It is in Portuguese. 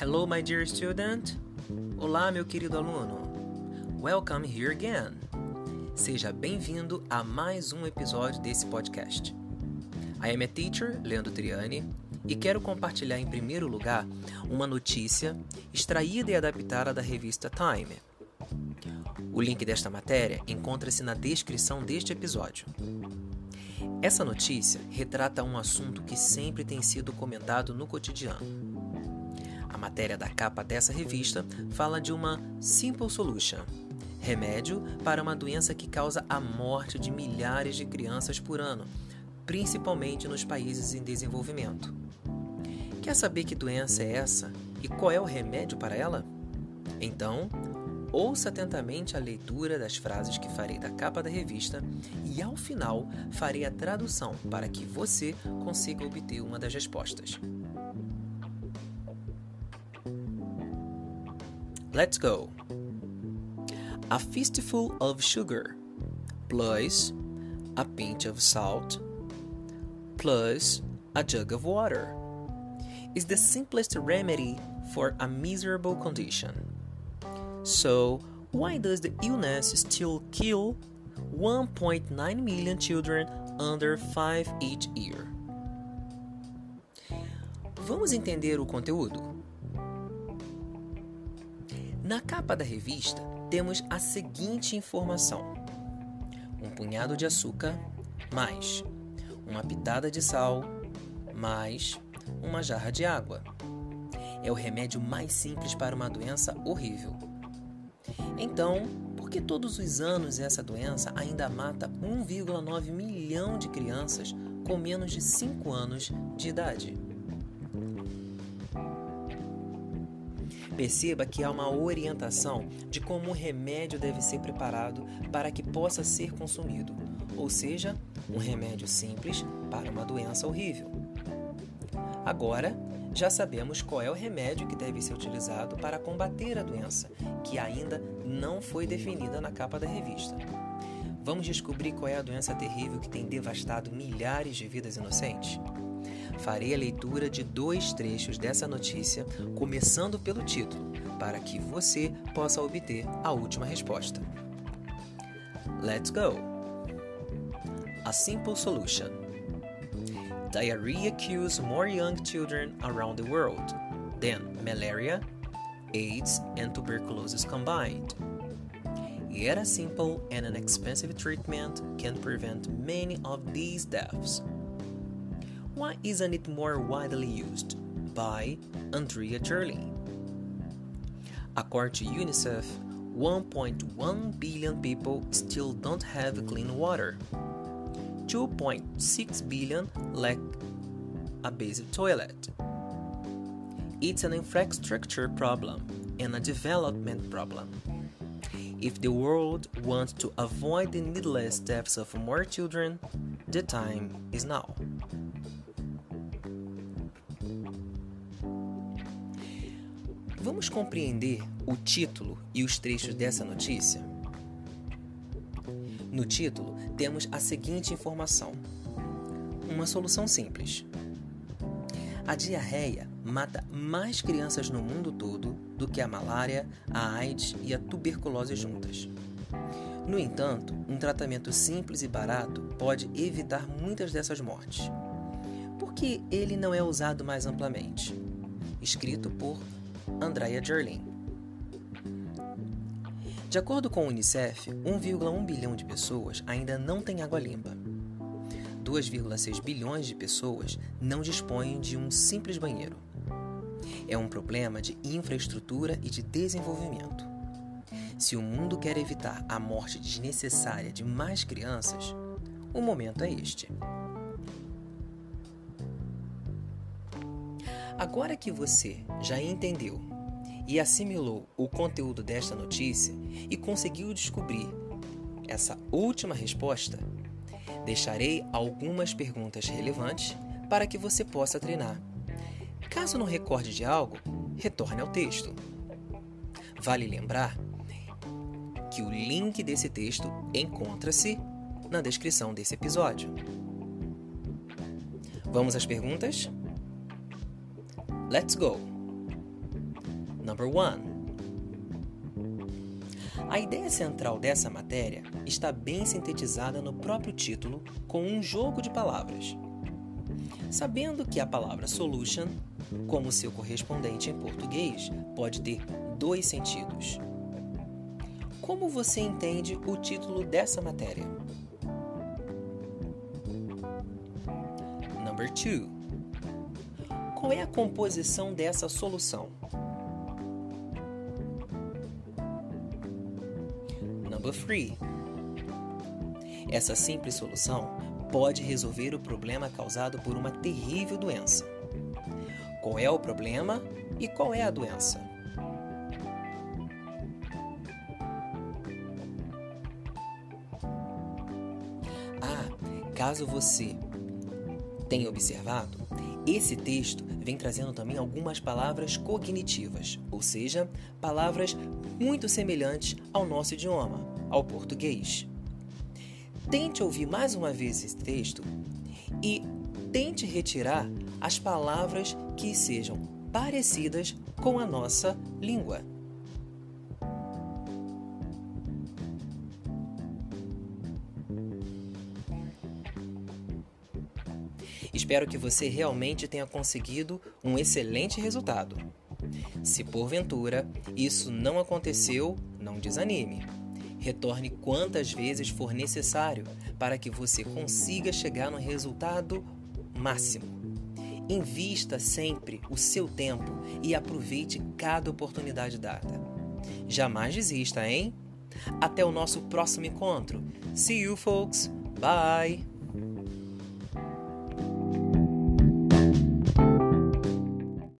Hello, my dear student. Olá, meu querido aluno. Welcome here again. Seja bem-vindo a mais um episódio desse podcast. I am a teacher, Leandro Triani, e quero compartilhar em primeiro lugar uma notícia extraída e adaptada da revista Time. O link desta matéria encontra-se na descrição deste episódio. Essa notícia retrata um assunto que sempre tem sido comentado no cotidiano matéria da capa dessa revista fala de uma Simple Solution, remédio para uma doença que causa a morte de milhares de crianças por ano, principalmente nos países em desenvolvimento. Quer saber que doença é essa e qual é o remédio para ela? Então, ouça atentamente a leitura das frases que farei da capa da revista e, ao final, farei a tradução para que você consiga obter uma das respostas. Let's go. A fistful of sugar plus a pinch of salt plus a jug of water is the simplest remedy for a miserable condition. So, why does the illness still kill 1.9 million children under 5 each year? Vamos entender o conteúdo? Na capa da revista, temos a seguinte informação: um punhado de açúcar, mais uma pitada de sal, mais uma jarra de água. É o remédio mais simples para uma doença horrível. Então, por que todos os anos essa doença ainda mata 1,9 milhão de crianças com menos de 5 anos de idade? Perceba que há uma orientação de como o remédio deve ser preparado para que possa ser consumido, ou seja, um remédio simples para uma doença horrível. Agora, já sabemos qual é o remédio que deve ser utilizado para combater a doença, que ainda não foi definida na capa da revista. Vamos descobrir qual é a doença terrível que tem devastado milhares de vidas inocentes? Farei a leitura de dois trechos dessa notícia, começando pelo título, para que você possa obter a última resposta. Let's go! A simple solution. Diarrhea kills more young children around the world than malaria, AIDS, and tuberculosis combined. Yet a simple and inexpensive treatment can prevent many of these deaths. Why isn't it more widely used? By Andrea Jerling. According to UNICEF, 1.1 billion people still don't have clean water. 2.6 billion lack a basic toilet. It's an infrastructure problem and a development problem. If the world wants to avoid the needless deaths of more children, the time is now. Vamos compreender o título e os trechos dessa notícia? No título, temos a seguinte informação: uma solução simples. A diarreia mata mais crianças no mundo todo do que a malária, a AIDS e a tuberculose juntas. No entanto, um tratamento simples e barato pode evitar muitas dessas mortes. Por que ele não é usado mais amplamente? Escrito por Andrea Jerling. De acordo com o Unicef, 1,1 bilhão de pessoas ainda não têm água limpa. 2,6 bilhões de pessoas não dispõem de um simples banheiro. É um problema de infraestrutura e de desenvolvimento. Se o mundo quer evitar a morte desnecessária de mais crianças, o momento é este. Agora que você já entendeu e assimilou o conteúdo desta notícia e conseguiu descobrir essa última resposta, deixarei algumas perguntas relevantes para que você possa treinar. Caso não recorde de algo, retorne ao texto. Vale lembrar que o link desse texto encontra-se na descrição desse episódio. Vamos às perguntas? Let's go! Number 1. A ideia central dessa matéria está bem sintetizada no próprio título com um jogo de palavras. Sabendo que a palavra solution, como seu correspondente em português, pode ter dois sentidos. Como você entende o título dessa matéria? Number 2. Qual é a composição dessa solução? Number 3. Essa simples solução pode resolver o problema causado por uma terrível doença. Qual é o problema e qual é a doença? Ah, caso você tenha observado, esse texto vem trazendo também algumas palavras cognitivas, ou seja, palavras muito semelhantes ao nosso idioma, ao português. Tente ouvir mais uma vez esse texto e tente retirar as palavras que sejam parecidas com a nossa língua. Espero que você realmente tenha conseguido um excelente resultado. Se porventura isso não aconteceu, não desanime. Retorne quantas vezes for necessário para que você consiga chegar no resultado máximo. Invista sempre o seu tempo e aproveite cada oportunidade dada. Jamais desista, hein? Até o nosso próximo encontro. See you, folks. Bye.